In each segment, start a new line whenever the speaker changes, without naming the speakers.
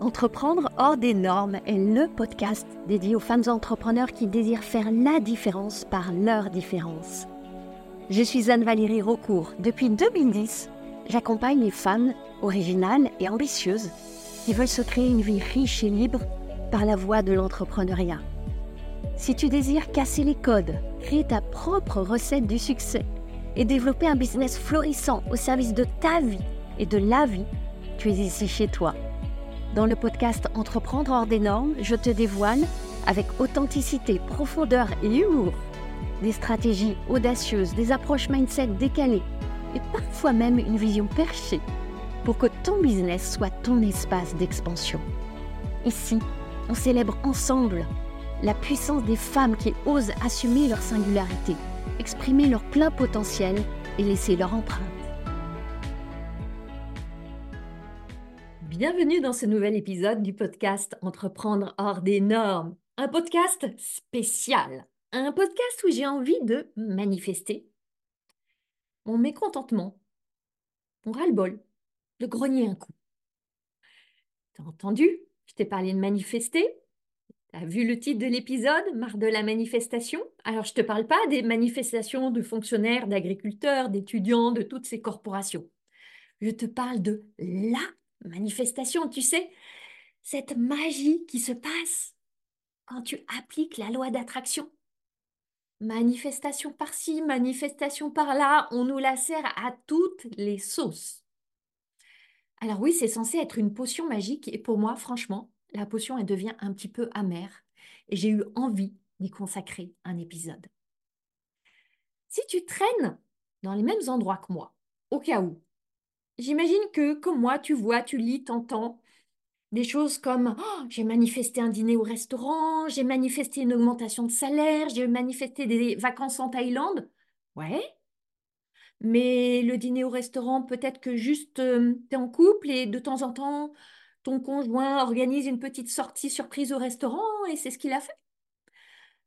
Entreprendre hors des normes est le podcast dédié aux femmes entrepreneurs qui désirent faire la différence par leur différence. Je suis Anne-Valérie Raucourt. Depuis 2010, j'accompagne les femmes originales et ambitieuses qui veulent se créer une vie riche et libre par la voie de l'entrepreneuriat. Si tu désires casser les codes, créer ta propre recette du succès et développer un business florissant au service de ta vie et de la vie, tu es ici chez toi. Dans le podcast Entreprendre hors des normes, je te dévoile, avec authenticité, profondeur et humour, des stratégies audacieuses, des approches mindset décalées et parfois même une vision perchée pour que ton business soit ton espace d'expansion. Ici, on célèbre ensemble la puissance des femmes qui osent assumer leur singularité, exprimer leur plein potentiel et laisser leur empreinte. Bienvenue dans ce nouvel épisode du podcast Entreprendre hors des normes, un podcast spécial, un podcast où j'ai envie de manifester mon mécontentement, mon ras-le-bol, de grogner un coup. T'as entendu? Je t'ai parlé de manifester. T'as vu le titre de l'épisode, Marre de la manifestation? Alors, je ne te parle pas des manifestations de fonctionnaires, d'agriculteurs, d'étudiants, de toutes ces corporations. Je te parle de la manifestation, tu sais, cette magie qui se passe quand tu appliques la loi d'attraction. Manifestation par-ci, manifestation par-là, on nous la sert à toutes les sauces. Alors oui, c'est censé être une potion magique et pour moi, franchement, la potion, elle devient un petit peu amère et j'ai eu envie d'y consacrer un épisode. Si tu traînes dans les mêmes endroits que moi, au cas où, J'imagine que, comme moi, tu vois, tu lis, t'entends des choses comme oh, j'ai manifesté un dîner au restaurant, j'ai manifesté une augmentation de salaire, j'ai manifesté des vacances en Thaïlande. Ouais. Mais le dîner au restaurant, peut-être que juste euh, tu es en couple et de temps en temps, ton conjoint organise une petite sortie surprise au restaurant et c'est ce qu'il a fait.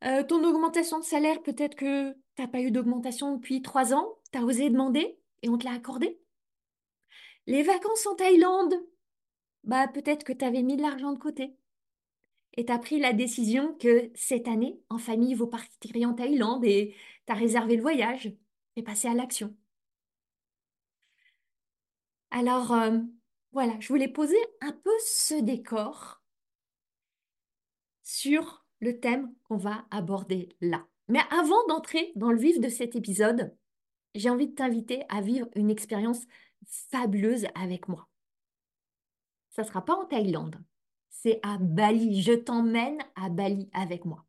Euh, ton augmentation de salaire, peut-être que tu n'as pas eu d'augmentation depuis trois ans, tu as osé demander et on te l'a accordé. Les vacances en Thaïlande, bah peut-être que tu avais mis de l'argent de côté. Et tu as pris la décision que cette année, en famille, vous partirez en Thaïlande et tu as réservé le voyage et passé à l'action. Alors, euh, voilà, je voulais poser un peu ce décor sur le thème qu'on va aborder là. Mais avant d'entrer dans le vif de cet épisode, j'ai envie de t'inviter à vivre une expérience fabuleuse avec moi. Ça ne sera pas en Thaïlande, c'est à Bali. Je t'emmène à Bali avec moi.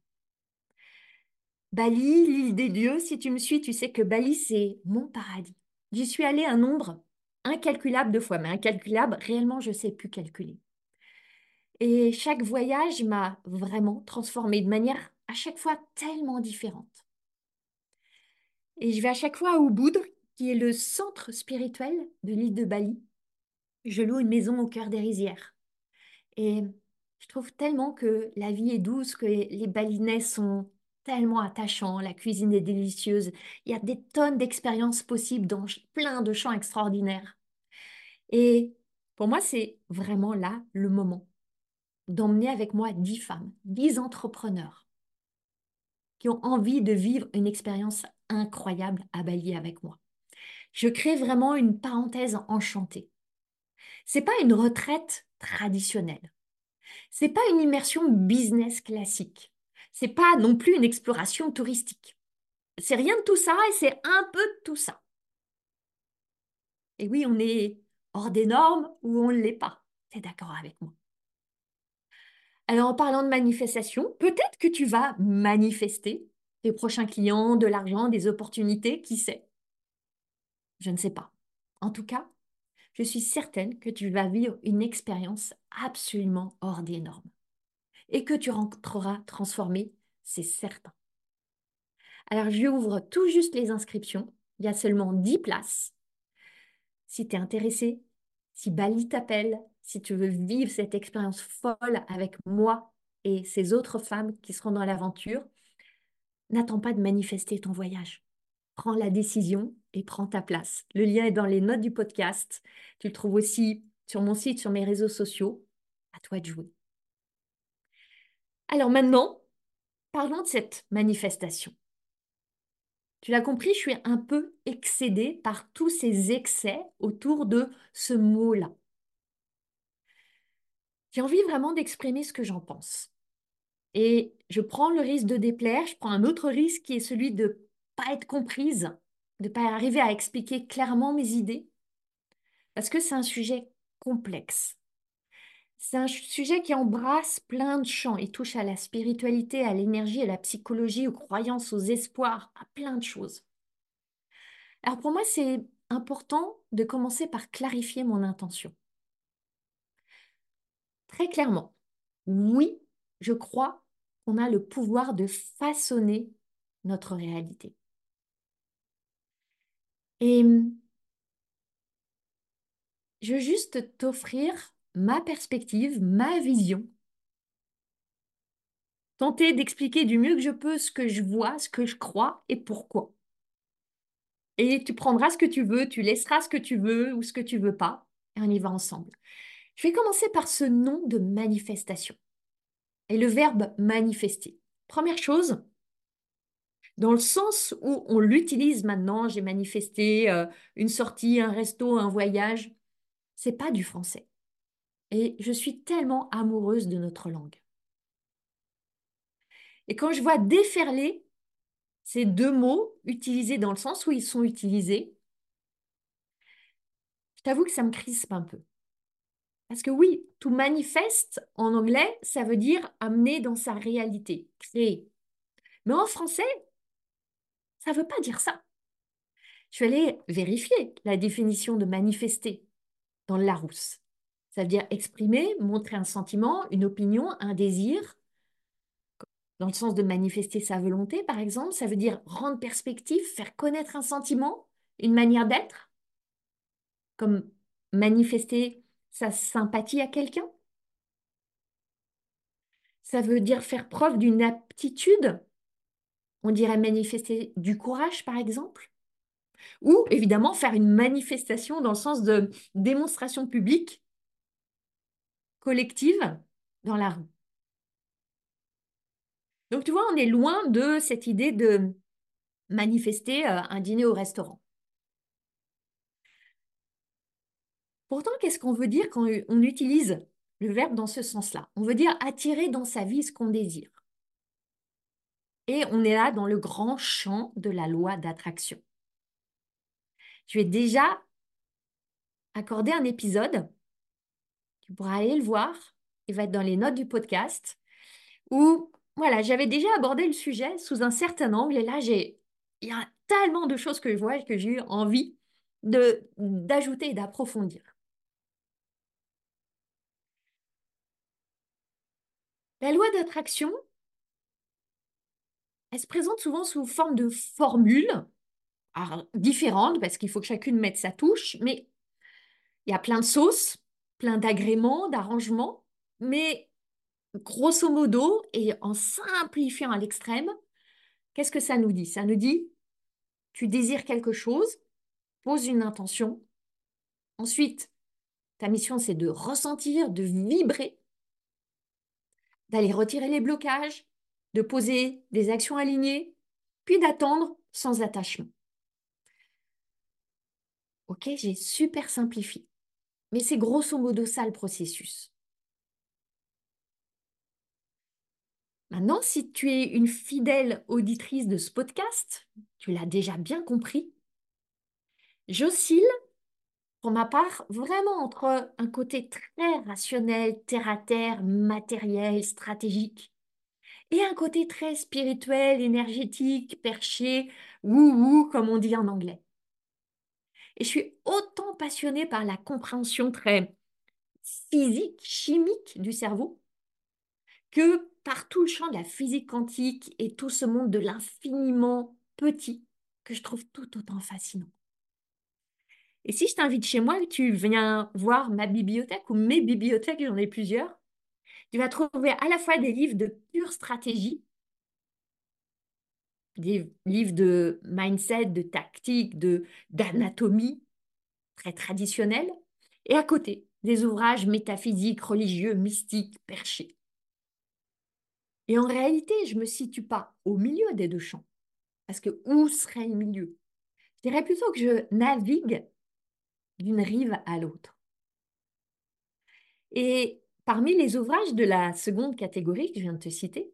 Bali, l'île des dieux, si tu me suis, tu sais que Bali, c'est mon paradis. J'y suis allée un nombre incalculable de fois, mais incalculable, réellement, je ne sais plus calculer. Et chaque voyage m'a vraiment transformée de manière à chaque fois tellement différente. Et je vais à chaque fois à Ubud, qui est le centre spirituel de l'île de Bali. Je loue une maison au cœur des rizières. Et je trouve tellement que la vie est douce, que les Balinais sont tellement attachants, la cuisine est délicieuse. Il y a des tonnes d'expériences possibles dans plein de champs extraordinaires. Et pour moi, c'est vraiment là le moment d'emmener avec moi dix femmes, dix entrepreneurs qui ont envie de vivre une expérience incroyable à Bali avec moi je crée vraiment une parenthèse enchantée. C'est pas une retraite traditionnelle. C'est pas une immersion business classique. C'est pas non plus une exploration touristique. C'est rien de tout ça et c'est un peu de tout ça. Et oui, on est hors des normes ou on ne l'est pas. Tu es d'accord avec moi? Alors en parlant de manifestation, peut-être que tu vas manifester tes prochains clients, de l'argent, des opportunités, qui sait? Je ne sais pas. En tout cas, je suis certaine que tu vas vivre une expérience absolument hors des normes et que tu rentreras transformé, c'est certain. Alors, j'ouvre tout juste les inscriptions. Il y a seulement 10 places. Si tu es intéressé, si Bali t'appelle, si tu veux vivre cette expérience folle avec moi et ces autres femmes qui seront dans l'aventure, n'attends pas de manifester ton voyage prends la décision et prends ta place. Le lien est dans les notes du podcast. Tu le trouves aussi sur mon site, sur mes réseaux sociaux. À toi de jouer. Alors maintenant, parlons de cette manifestation. Tu l'as compris, je suis un peu excédée par tous ces excès autour de ce mot-là. J'ai envie vraiment d'exprimer ce que j'en pense. Et je prends le risque de déplaire, je prends un autre risque qui est celui de pas être comprise, de ne pas arriver à expliquer clairement mes idées, parce que c'est un sujet complexe. C'est un sujet qui embrasse plein de champs. Il touche à la spiritualité, à l'énergie, à la psychologie, aux croyances, aux espoirs, à plein de choses. Alors pour moi, c'est important de commencer par clarifier mon intention. Très clairement, oui, je crois qu'on a le pouvoir de façonner notre réalité. Et je veux juste t'offrir ma perspective, ma vision. Tenter d'expliquer du mieux que je peux ce que je vois, ce que je crois et pourquoi. Et tu prendras ce que tu veux, tu laisseras ce que tu veux ou ce que tu veux pas, et on y va ensemble. Je vais commencer par ce nom de manifestation et le verbe manifester. Première chose, dans le sens où on l'utilise maintenant, j'ai manifesté euh, une sortie, un resto, un voyage, c'est pas du français. Et je suis tellement amoureuse de notre langue. Et quand je vois déferler ces deux mots utilisés dans le sens où ils sont utilisés, je t'avoue que ça me crispe un peu. Parce que oui, tout manifeste en anglais, ça veut dire amener dans sa réalité, créer. Mais en français, ça ne veut pas dire ça. Je suis allée vérifier la définition de manifester dans le Larousse. Ça veut dire exprimer, montrer un sentiment, une opinion, un désir. Dans le sens de manifester sa volonté, par exemple, ça veut dire rendre perspective, faire connaître un sentiment, une manière d'être, comme manifester sa sympathie à quelqu'un. Ça veut dire faire preuve d'une aptitude. On dirait manifester du courage, par exemple? Ou évidemment faire une manifestation dans le sens de démonstration publique collective dans la rue. Donc tu vois, on est loin de cette idée de manifester euh, un dîner au restaurant. Pourtant, qu'est-ce qu'on veut dire quand on utilise le verbe dans ce sens-là? On veut dire attirer dans sa vie ce qu'on désire. Et on est là dans le grand champ de la loi d'attraction. Je vais déjà accorder un épisode tu pourras aller le voir. Il va être dans les notes du podcast. Où, voilà, j'avais déjà abordé le sujet sous un certain angle. Et là, j'ai, il y a tellement de choses que je vois que j'ai eu envie d'ajouter et d'approfondir. La loi d'attraction, elle se présente souvent sous forme de formules différentes parce qu'il faut que chacune mette sa touche, mais il y a plein de sauces plein d'agréments, d'arrangements, mais grosso modo, et en simplifiant à l'extrême, qu'est-ce que ça nous dit? Ça nous dit, tu désires quelque chose, pose une intention. Ensuite, ta mission, c'est de ressentir, de vibrer, d'aller retirer les blocages, de poser des actions alignées, puis d'attendre sans attachement. Ok, j'ai super simplifié. Mais c'est grosso modo ça le processus. Maintenant, si tu es une fidèle auditrice de ce podcast, tu l'as déjà bien compris, j'oscille, pour ma part, vraiment entre un côté très rationnel, terre-à-terre, matériel, stratégique, et un côté très spirituel, énergétique, perché, wou-wou, comme on dit en anglais. Et je suis autant passionnée par la compréhension très physique, chimique du cerveau, que par tout le champ de la physique quantique et tout ce monde de l'infiniment petit que je trouve tout autant fascinant. Et si je t'invite chez moi, tu viens voir ma bibliothèque ou mes bibliothèques, j'en ai plusieurs, tu vas trouver à la fois des livres de pure stratégie, des livres de mindset, de tactique, de d'anatomie très traditionnels, et à côté, des ouvrages métaphysiques, religieux, mystiques, perchés. Et en réalité, je ne me situe pas au milieu des deux champs. Parce que où serait le milieu? Je dirais plutôt que je navigue d'une rive à l'autre. Et parmi les ouvrages de la seconde catégorie que je viens de te citer,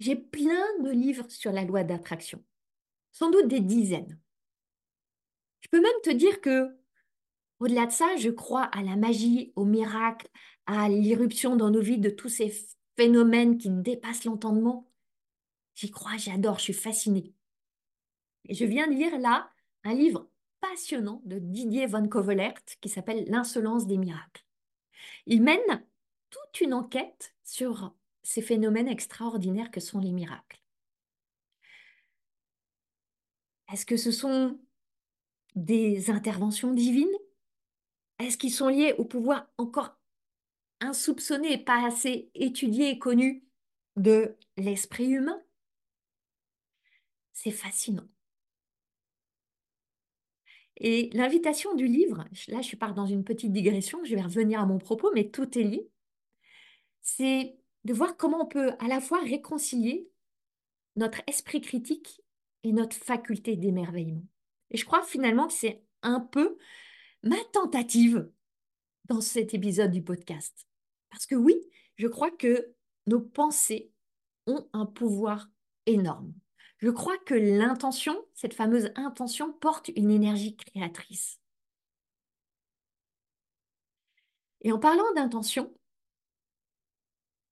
j'ai plein de livres sur la loi d'attraction, sans doute des dizaines. Je peux même te dire que, au-delà de ça, je crois à la magie, au miracle, à l'irruption dans nos vies de tous ces phénomènes qui dépassent l'entendement. J'y crois, j'adore, je suis fascinée. Et je viens de lire là un livre passionnant de Didier von Kovelert qui s'appelle L'insolence des miracles. Il mène toute une enquête sur ces phénomènes extraordinaires que sont les miracles. Est-ce que ce sont des interventions divines? Est-ce qu'ils sont liés au pouvoir encore insoupçonné et pas assez étudié et connu de l'esprit humain? C'est fascinant. Et l'invitation du livre, là je pars dans une petite digression, je vais revenir à mon propos, mais tout est lié, c'est de voir comment on peut à la fois réconcilier notre esprit critique et notre faculté d'émerveillement. Et je crois finalement que c'est un peu ma tentative dans cet épisode du podcast. Parce que oui, je crois que nos pensées ont un pouvoir énorme. Je crois que l'intention, cette fameuse intention, porte une énergie créatrice. Et en parlant d'intention,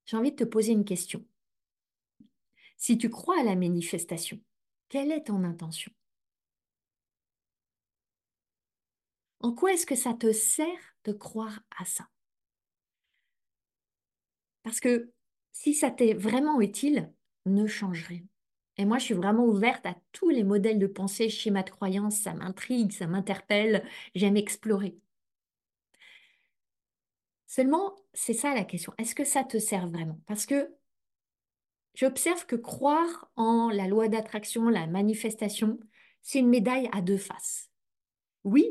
j'ai envie de te poser une question. Si tu crois à la manifestation, quelle est ton intention? En quoi est-ce que ça te sert de croire à ça? Parce que si ça t'est vraiment utile, ne change rien. Et moi, je suis vraiment ouverte à tous les modèles de pensée, schémas de croyance, ça m'intrigue, ça m'interpelle, j'aime explorer. Seulement, c'est ça la question. Est-ce que ça te sert vraiment? Parce que j'observe que croire en la loi d'attraction, la manifestation, c'est une médaille à deux faces. Oui,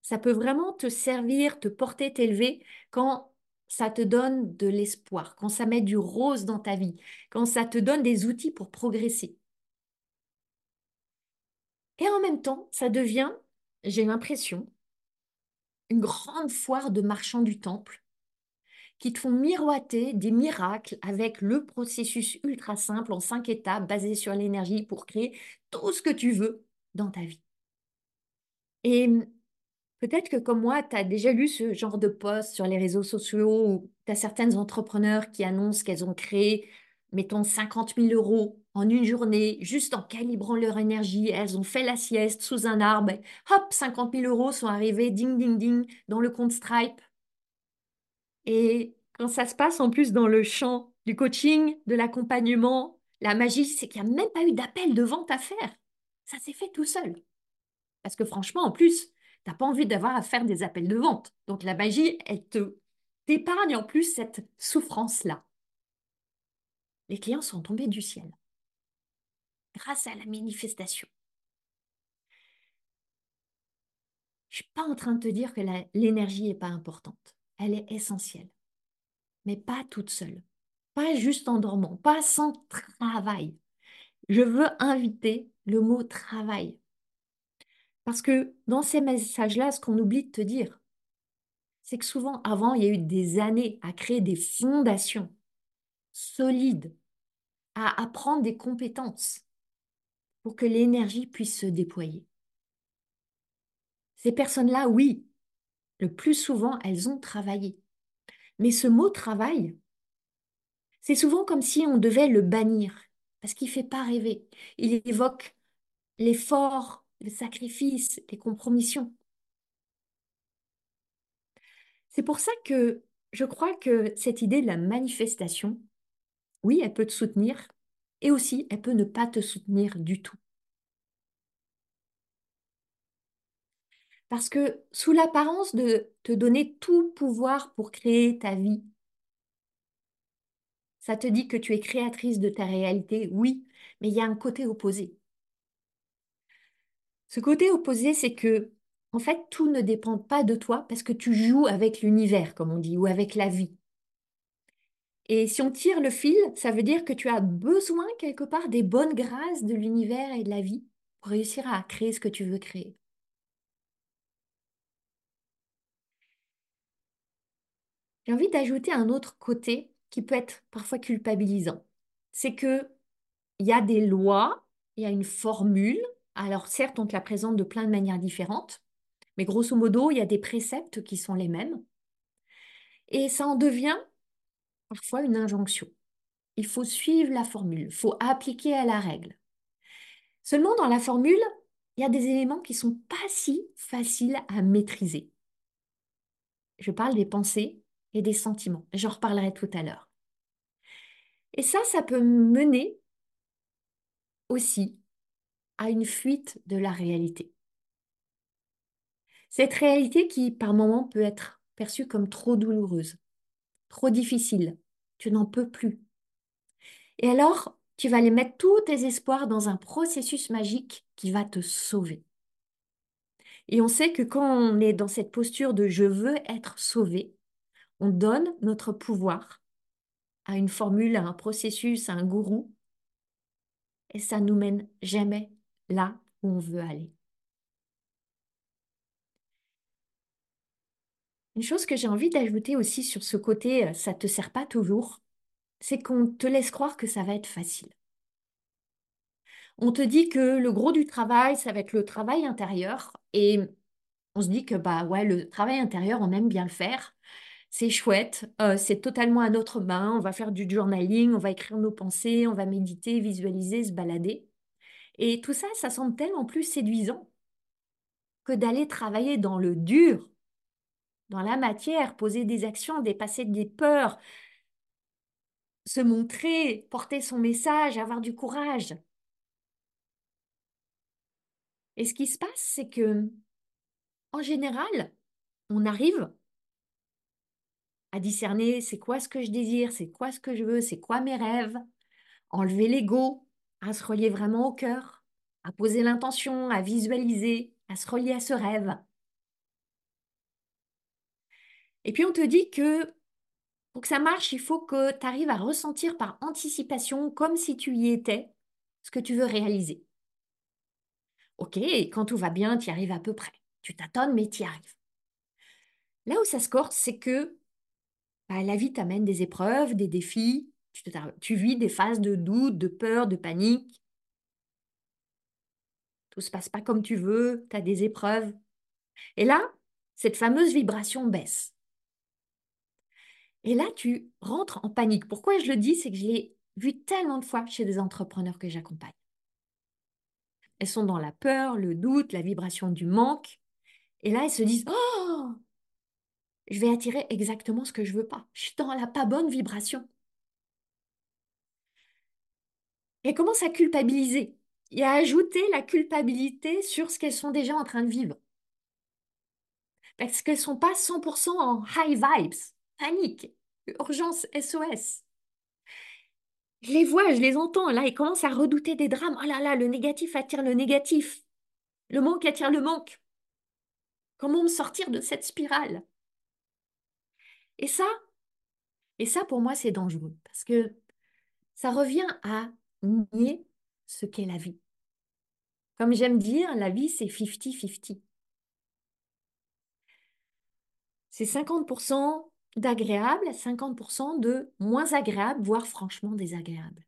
ça peut vraiment te servir, te porter, t'élever quand ça te donne de l'espoir, quand ça met du rose dans ta vie, quand ça te donne des outils pour progresser. Et en même temps, ça devient, j'ai l'impression, une grande foire de marchands du temple qui te font miroiter des miracles avec le processus ultra simple en cinq étapes basé sur l'énergie pour créer tout ce que tu veux dans ta vie. Et peut-être que comme moi, tu as déjà lu ce genre de post sur les réseaux sociaux où tu as certaines entrepreneurs qui annoncent qu'elles ont créé, mettons, 50 000 euros en une journée, juste en calibrant leur énergie. Elles ont fait la sieste sous un arbre. hop, 50 000 euros sont arrivés, ding, ding, ding, dans le compte Stripe. Et quand ça se passe en plus dans le champ du coaching, de l'accompagnement, la magie, c'est qu'il n'y a même pas eu d'appel de vente à faire. Ça s'est fait tout seul. Parce que franchement, en plus, tu n'as pas envie d'avoir à faire des appels de vente. Donc la magie, elle te t'épargne en plus cette souffrance-là. Les clients sont tombés du ciel grâce à la manifestation. Je ne suis pas en train de te dire que l'énergie n'est pas importante. Elle est essentielle. Mais pas toute seule. Pas juste en dormant. Pas sans travail. Je veux inviter le mot travail. Parce que dans ces messages-là, ce qu'on oublie de te dire, c'est que souvent, avant, il y a eu des années à créer des fondations solides, à apprendre des compétences, pour que l'énergie puisse se déployer. Ces personnes-là, oui, le plus souvent, elles ont travaillé. Mais ce mot travail, c'est souvent comme si on devait le bannir, parce qu'il ne fait pas rêver. Il évoque l'effort, le sacrifice, les compromissions. C'est pour ça que je crois que cette idée de la manifestation, oui, elle peut te soutenir, et aussi, elle peut ne pas te soutenir du tout. Parce que sous l'apparence de te donner tout pouvoir pour créer ta vie, ça te dit que tu es créatrice de ta réalité, oui, mais il y a un côté opposé. Ce côté opposé, c'est que En fait, tout ne dépend pas de toi parce que tu joues avec l'univers, comme on dit, ou avec la vie. Et si on tire le fil, ça veut dire que tu as besoin quelque part des bonnes grâces de l'univers et de la vie pour réussir à créer ce que tu veux créer. J'ai envie d'ajouter un autre côté qui peut être parfois culpabilisant. C'est que il y a des lois, il y a une formule. Alors certes, on te la présente de plein de manières différentes, mais grosso modo, il y a des préceptes qui sont les mêmes. Et ça en devient parfois une injonction. Il faut suivre la formule, il faut appliquer à la règle. Seulement dans la formule, il y a des éléments qui sont pas si faciles à maîtriser. Je parle des pensées et des sentiments. J'en reparlerai tout à l'heure. Et ça, ça peut mener aussi à une fuite de la réalité. Cette réalité qui, par moments, peut être perçue comme trop douloureuse, trop difficile. Tu n'en peux plus. Et alors, tu vas aller mettre tous tes espoirs dans un processus magique qui va te sauver. Et on sait que quand on est dans cette posture de je veux être sauvé, on donne notre pouvoir à une formule, à un processus, à un gourou, et ça nous mène jamais là où on veut aller. Une chose que j'ai envie d'ajouter aussi sur ce côté, euh, ça ne te sert pas toujours, c'est qu'on te laisse croire que ça va être facile. On te dit que le gros du travail, ça va être le travail intérieur, et on se dit que bah ouais, le travail intérieur, on aime bien le faire, c'est chouette, euh, c'est totalement à notre main, on va faire du journaling, on va écrire nos pensées, on va méditer, visualiser, se balader. Et tout ça, ça semble tellement plus séduisant que d'aller travailler dans le dur, dans la matière, poser des actions, dépasser des peurs, se montrer, porter son message, avoir du courage. Et ce qui se passe, c'est que, en général, on arrive à discerner c'est quoi ce que je désire, c'est quoi ce que je veux, c'est quoi mes rêves, enlever l'ego, à se relier vraiment au cœur, à poser l'intention, à visualiser, à se relier à ce rêve. Et puis on te dit que pour que ça marche, il faut que tu arrives à ressentir par anticipation, comme si tu y étais, ce que tu veux réaliser. Ok, quand tout va bien, tu y arrives à peu près. Tu tâtonnes, mais tu y arrives. Là où ça se corse, c'est que bah, la vie t'amène des épreuves, des défis, tu, vis des phases de doute, de peur, de panique. Tout se passe pas comme tu veux, tu as des épreuves. Et là, cette fameuse vibration baisse. Et là, tu rentres en panique. Pourquoi je le dis? C'est que je l'ai vu tellement de fois chez des entrepreneurs que j'accompagne. Elles sont dans la peur, le doute, la vibration du manque. Et là, elles se disent Oh, je vais attirer exactement ce que je veux pas. Je suis dans la pas bonne vibration. Et commence à culpabiliser et à ajouter la culpabilité sur ce qu'elles sont déjà en train de vivre. Parce qu'elles ne sont pas 100% en high vibes, panique, urgence, SOS. Je les vois, je les entends. Là, ils commencent à redouter des drames. Oh là là, le négatif attire le négatif. Le manque attire le manque. Comment me sortir de cette spirale? Et ça, et ça pour moi, c'est dangereux parce que ça revient à nier ce qu'est la vie. Comme j'aime dire, la vie, c'est 50-50. C'est 50% d'agréable, 50% de moins agréable, voire franchement désagréable.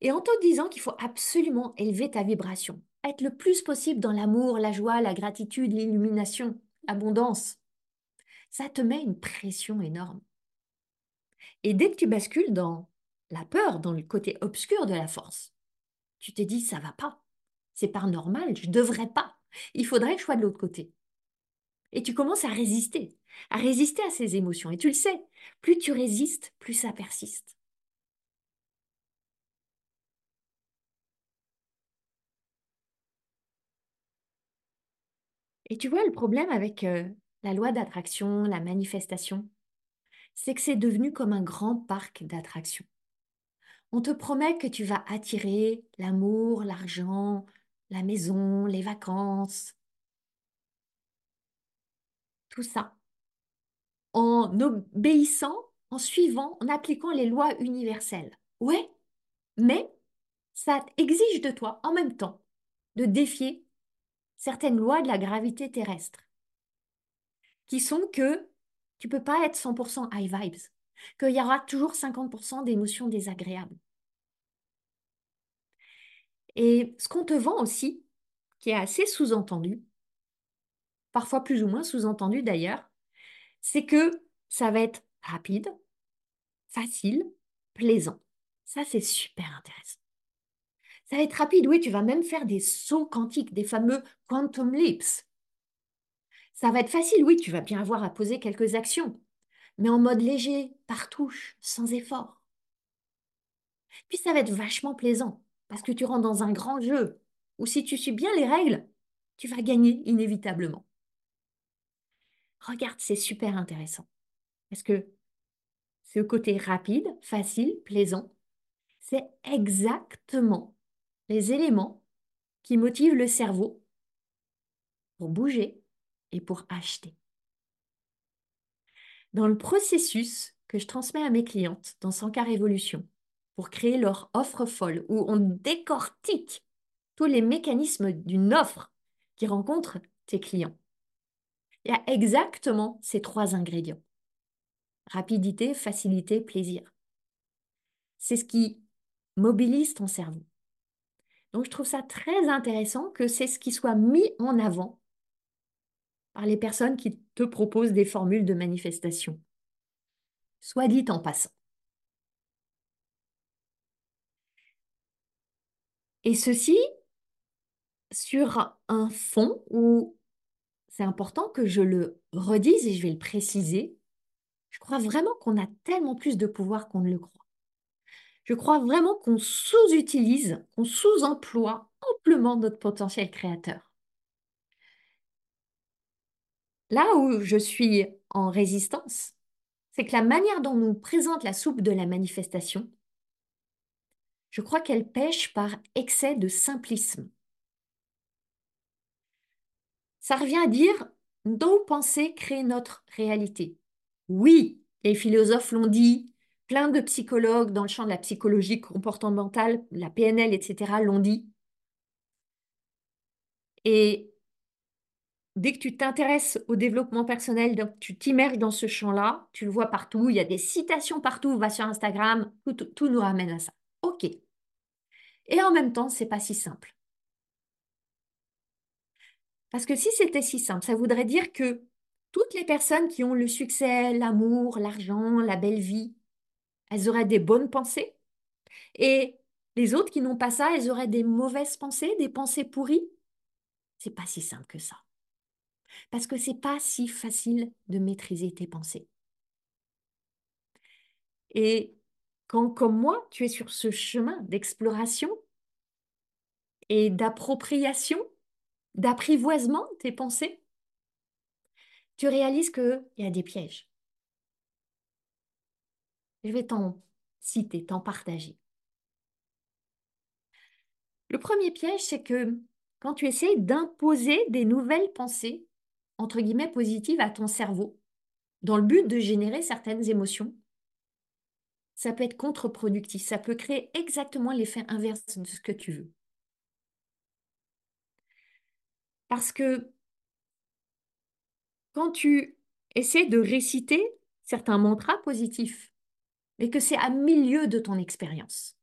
Et en te disant qu'il faut absolument élever ta vibration, être le plus possible dans l'amour, la joie, la gratitude, l'illumination, l'abondance, ça te met une pression énorme. Et dès que tu bascules dans la peur, dans le côté obscur de la force, tu te dis ça va pas. C'est pas normal, je devrais pas. Il faudrait que je sois de l'autre côté. Et tu commences à résister, à résister à ces émotions. Et tu le sais, plus tu résistes, plus ça persiste. Et tu vois le problème avec euh, la loi d'attraction, la manifestation, c'est que c'est devenu comme un grand parc d'attractions. On te promet que tu vas attirer l'amour, l'argent, la maison, les vacances. Tout ça en obéissant, en suivant, en appliquant les lois universelles. Ouais, mais ça exige de toi en même temps de défier certaines lois de la gravité terrestre, qui sont que tu peux pas être 100% high vibes, qu'il y aura toujours 50% d'émotions désagréables. Et ce qu'on te vend aussi, qui est assez sous-entendu, parfois plus ou moins sous-entendu d'ailleurs, c'est que ça va être rapide, facile, plaisant. Ça, c'est super intéressant. Ça va être rapide, oui, tu vas même faire des sauts quantiques, des fameux quantum leaps. Ça va être facile, oui, tu vas bien avoir à poser quelques actions, mais en mode léger, par touche, sans effort. Puis ça va être vachement plaisant, parce que tu rentres dans un grand jeu, où si tu suis bien les règles, tu vas gagner inévitablement. Regarde, c'est super intéressant. Parce que ce côté rapide, facile, plaisant, c'est exactement les éléments qui motivent le cerveau pour bouger et pour acheter. Dans le processus que je transmets à mes clientes dans 100 Révolution pour créer leur offre folle, où on décortique tous les mécanismes d'une offre qui rencontre tes clients, il y a exactement ces trois ingrédients. Rapidité, facilité, plaisir. C'est ce qui mobilise ton cerveau. Donc, je trouve ça très intéressant que c'est ce qui soit mis en avant par les personnes qui te proposent des formules de manifestation. Soit dit en passant. Et ceci sur un fond où c'est important que je le redise et je vais le préciser. Je crois vraiment qu'on a tellement plus de pouvoir qu'on ne le croit. Je crois vraiment qu'on sous-utilise, qu'on sous-emploie amplement notre potentiel créateur. Là où je suis en résistance, c'est que la manière dont nous présente la soupe de la manifestation, je crois qu'elle pêche par excès de simplisme. Ça revient à dire nos pensées créent notre réalité. Oui, les philosophes l'ont dit, Plein de psychologues dans le champ de la psychologie comportementale, la PNL, etc., l'ont dit. Et dès que tu t'intéresses au développement personnel, tu t'immerges dans ce champ-là, tu le vois partout, il y a des citations partout, va sur Instagram, tout, tout nous ramène à ça. OK. Et en même temps, c'est pas si simple. Parce que si c'était si simple, ça voudrait dire que toutes les personnes qui ont le succès, l'amour, l'argent, la belle vie, elles auraient des bonnes pensées. Et les autres qui n'ont pas ça, elles auraient des mauvaises pensées, des pensées pourries. C'est pas si simple que ça. Parce que c'est pas si facile de maîtriser tes pensées. Et quand, comme moi, tu es sur ce chemin d'exploration et d'appropriation, d'apprivoisement de tes pensées, tu réalises qu'il y a des pièges. Je vais t'en citer, t'en partager. Le premier piège, c'est que quand tu essaies d'imposer des nouvelles pensées, entre guillemets, positives à ton cerveau, dans le but de générer certaines émotions, ça peut être contre-productif. Ça peut créer exactement l'effet inverse de ce que tu veux. Parce que quand tu essaies de réciter certains mantras positifs, mais que c'est à milieu de ton expérience.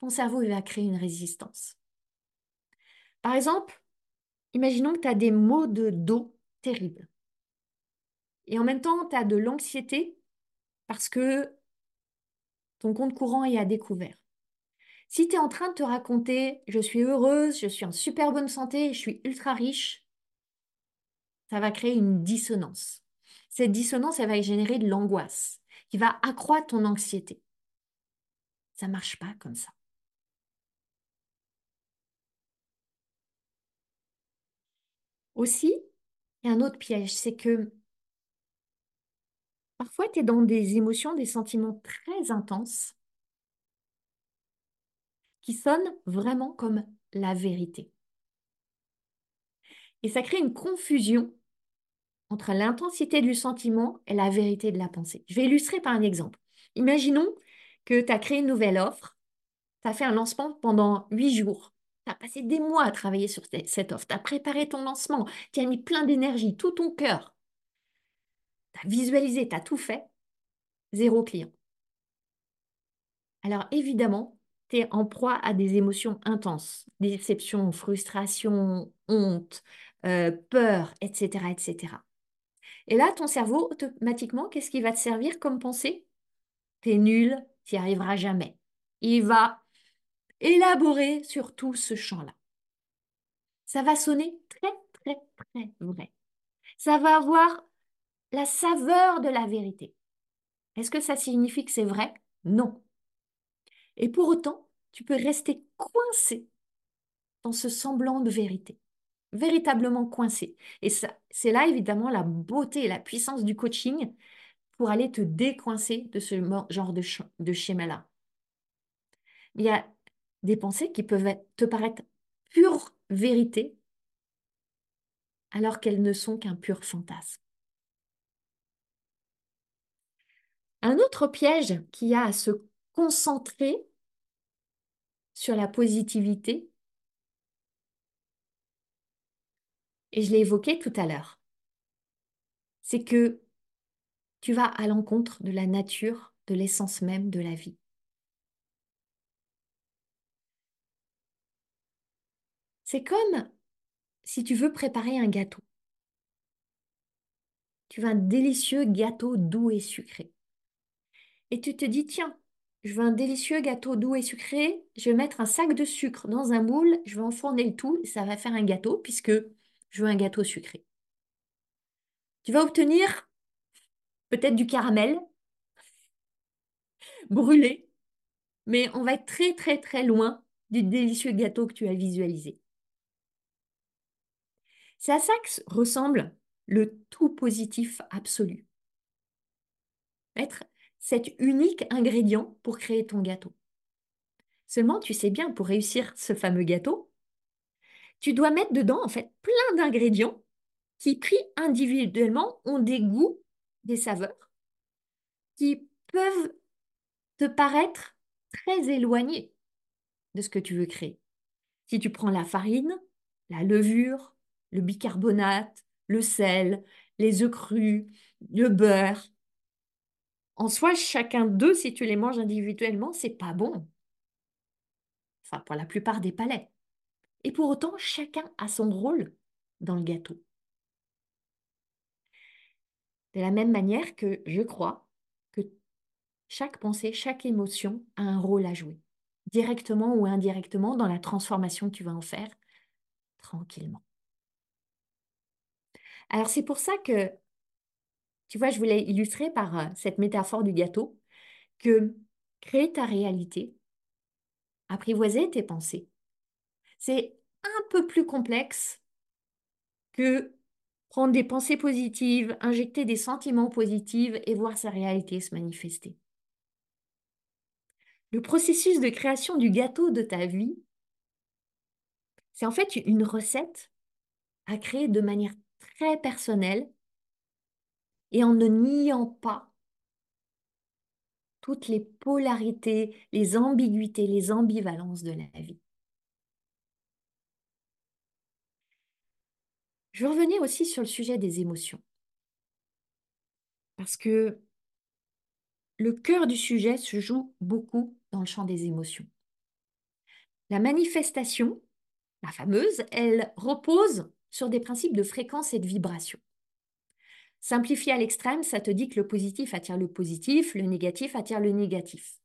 Ton cerveau va créer une résistance. Par exemple, imaginons que tu as des maux de dos terribles. Et en même temps, tu as de l'anxiété parce que ton compte courant est à découvert. Si tu es en train de te raconter je suis heureuse, je suis en super bonne santé, je suis ultra riche, ça va créer une dissonance. Cette dissonance, elle va générer de l'angoisse qui va accroître ton anxiété. Ça ne marche pas comme ça. Aussi, il y a un autre piège, c'est que parfois tu es dans des émotions, des sentiments très intenses qui sonnent vraiment comme la vérité. Et ça crée une confusion entre l'intensité du sentiment et la vérité de la pensée. Je vais illustrer par un exemple. Imaginons que tu as créé une nouvelle offre, tu as fait un lancement pendant huit jours. Tu as passé des mois à travailler sur cette offre, tu as préparé ton lancement, tu as mis plein d'énergie, tout ton cœur. Tu as visualisé, tu as tout fait. Zéro client. Alors évidemment, tu es en proie à des émotions intenses, déception, frustration, honte, euh, peur, etc., etc. Et là, ton cerveau, automatiquement, qu'est-ce qui va te servir comme pensée? T'es nul, tu n'y arriveras jamais. Il va élaborer sur tout ce champ-là. Ça va sonner très, très, très vrai. Ça va avoir la saveur de la vérité. Est-ce que ça signifie que c'est vrai? Non. Et pour autant, tu peux rester coincé dans ce semblant de vérité, véritablement coincé. Et c'est là évidemment la beauté et la puissance du coaching pour aller te décoincer de ce genre de, schéma-là. Il y a des pensées qui peuvent te paraître pure vérité alors qu'elles ne sont qu'un pur fantasme. Un autre piège qui a à se concentrer sur la positivité, et je l'ai évoqué tout à l'heure, c'est que tu vas à l'encontre de la nature, de l'essence même de la vie. C'est comme si tu veux préparer un gâteau. Tu veux un délicieux gâteau doux et sucré. Et tu te dis, tiens, je veux un délicieux gâteau doux et sucré, je vais mettre un sac de sucre dans un moule, je vais enfourner le tout ça va faire un gâteau puisque je veux un gâteau sucré. Tu vas obtenir peut-être du caramel brûlé, mais on va être très très très loin du délicieux gâteau que tu as visualisé. C'est à ça que ressemble le tout positif absolu. Être cet unique ingrédient pour créer ton gâteau. Seulement, tu sais bien, pour réussir ce fameux gâteau, tu dois mettre dedans en fait plein d'ingrédients qui, pris individuellement, ont des goûts, des saveurs, qui peuvent te paraître très éloignés de ce que tu veux créer. Si tu prends la farine, la levure, le bicarbonate, le sel, les œufs crus, le beurre, en soi, chacun d'eux, si tu les manges individuellement, c'est pas bon. Enfin, pour la plupart des palais. Et pour autant, chacun a son rôle dans le gâteau. De la même manière que je crois que chaque pensée, chaque émotion a un rôle à jouer, directement ou indirectement, dans la transformation que tu vas en faire, tranquillement. Alors c'est pour ça que tu vois, je voulais illustrer par euh, cette métaphore du gâteau que créer ta réalité, apprivoiser tes pensées, c'est un peu plus complexe que prendre des pensées positives, injecter des sentiments positifs et voir sa réalité se manifester. Le processus de création du gâteau de ta vie, c'est en fait une recette à créer de manière très personnelle et en ne niant pas toutes les polarités, les ambiguïtés, les ambivalences de la vie. Je revenais aussi sur le sujet des émotions. Parce que le cœur du sujet se joue beaucoup dans le champ des émotions. La manifestation, la fameuse, elle repose sur des principes de fréquence et de vibration. Simplifié à l'extrême, ça te dit que le positif attire le positif, le négatif attire le négatif.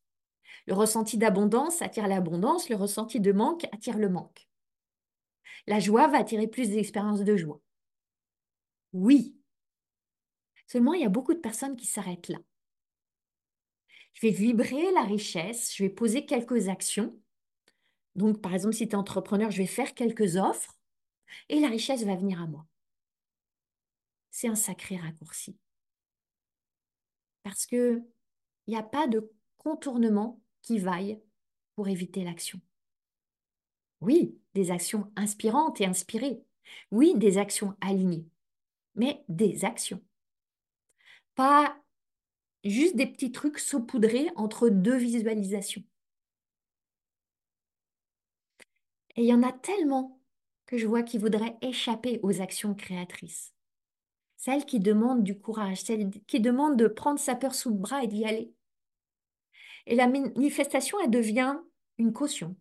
Le ressenti d'abondance attire l'abondance, le ressenti de manque attire le manque. La joie va attirer plus d'expériences de joie. Oui. Seulement, il y a beaucoup de personnes qui s'arrêtent là. Je vais vibrer la richesse, je vais poser quelques actions. Donc, par exemple, si tu es entrepreneur, je vais faire quelques offres et la richesse va venir à moi c'est un sacré raccourci. Parce qu'il n'y a pas de contournement qui vaille pour éviter l'action. Oui, des actions inspirantes et inspirées. Oui, des actions alignées. mais des actions. Pas juste des petits trucs saupoudrés entre deux visualisations. Et il y en a tellement que je vois qui voudraient échapper aux actions créatrices. Celles qui demandent du courage, celles qui demandent de prendre sa peur sous le bras et d'y aller. Et la manifestation, elle devient une caution,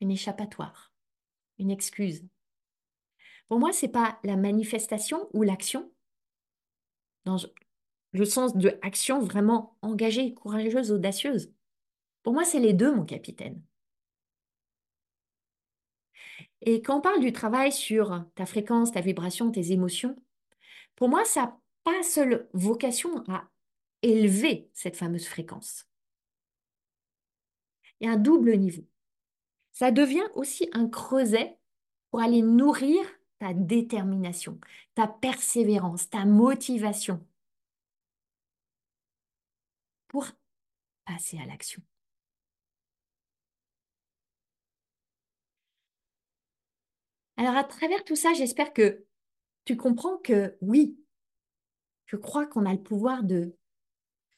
une échappatoire, une excuse. Pour moi, ce n'est pas la manifestation ou l'action, dans le sens de action vraiment engagée, courageuse, audacieuse. Pour moi, c'est les deux, mon capitaine. Et quand on parle du travail sur ta fréquence, ta vibration, tes émotions, pour moi, ça n'a pas seule vocation à élever cette fameuse fréquence. Il y a un double niveau. Ça devient aussi un creuset pour aller nourrir ta détermination, ta persévérance, ta motivation pour passer à l'action. Alors à travers tout ça, j'espère que tu comprends que oui, je crois qu'on a le pouvoir de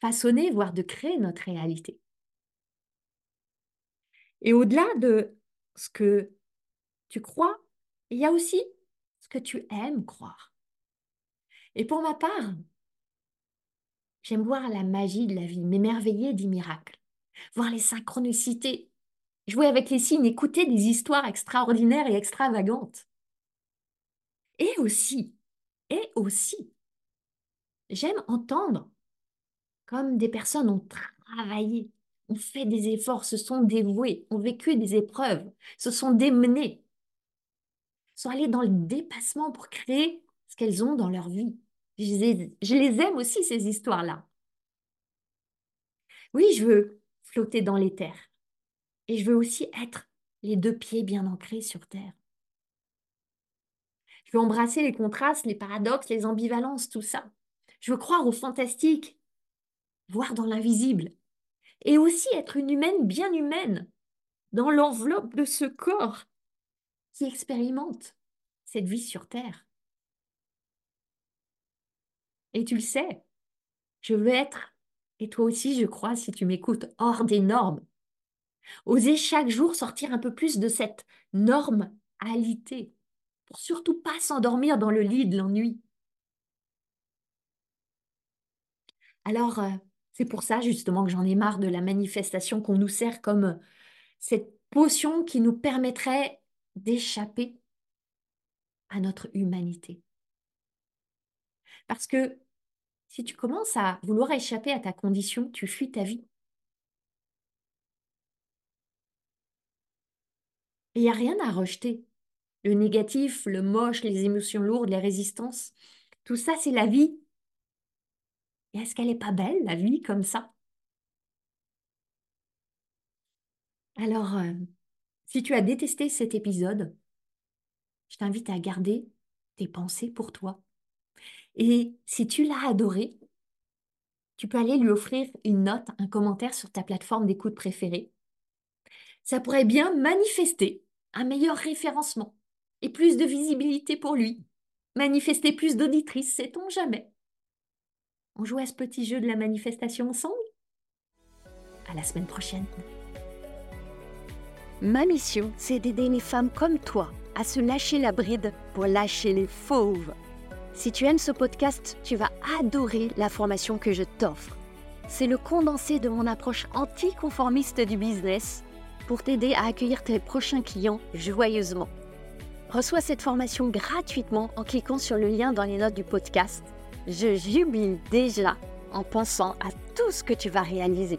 façonner, voire de créer notre réalité. Et au-delà de ce que tu crois, il y a aussi ce que tu aimes croire. Et pour ma part, j'aime voir la magie de la vie, m'émerveiller des miracles, voir les synchronicités jouer avec les signes, écouter des histoires extraordinaires et extravagantes. Et aussi, et aussi, j'aime entendre comme des personnes ont travaillé, ont fait des efforts, se sont dévouées, ont vécu des épreuves, se sont démenées, sont allées dans le dépassement pour créer ce qu'elles ont dans leur vie. Je les, je les aime aussi, ces histoires-là. Oui, je veux flotter dans l'éther. Et je veux aussi être les deux pieds bien ancrés sur terre. Je veux embrasser les contrastes, les paradoxes, les ambivalences, tout ça. Je veux croire au fantastique, voir dans l'invisible. Et aussi être une humaine bien humaine, dans l'enveloppe de ce corps qui expérimente cette vie sur Terre. Et tu le sais, je veux être, et toi aussi je crois si tu m'écoutes, hors des normes, Oser chaque jour sortir un peu plus de cette normalité pour surtout pas s'endormir dans le lit de l'ennui. Alors, euh, c'est pour ça justement que j'en ai marre de la manifestation qu'on nous sert comme cette potion qui nous permettrait d'échapper à notre humanité. Parce que si tu commences à vouloir échapper à ta condition, tu fuis ta vie. Il n'y a rien à rejeter. Le négatif, le moche, les émotions lourdes, les résistances, tout ça, c'est la vie. Et est-ce qu'elle n'est pas belle, la vie, comme ça? Alors, euh, si tu as détesté cet épisode, je t'invite à garder tes pensées pour toi. Et si tu l'as adoré, tu peux aller lui offrir une note, un commentaire sur ta plateforme d'écoute préférée. Ça pourrait bien manifester un meilleur référencement et plus de visibilité pour lui. Manifester plus d'auditrices, sait-on jamais. On joue à ce petit jeu de la manifestation ensemble? À la semaine prochaine.
Ma mission, c'est d'aider les femmes comme toi à se lâcher la bride pour lâcher les fauves. Si tu aimes ce podcast, tu vas adorer la formation que je t'offre. C'est le condensé de mon approche anticonformiste du business pour t'aider à accueillir tes prochains clients joyeusement. Reçois cette formation gratuitement en cliquant sur le lien dans les notes du podcast. Je jubile déjà en pensant à tout ce que tu vas réaliser.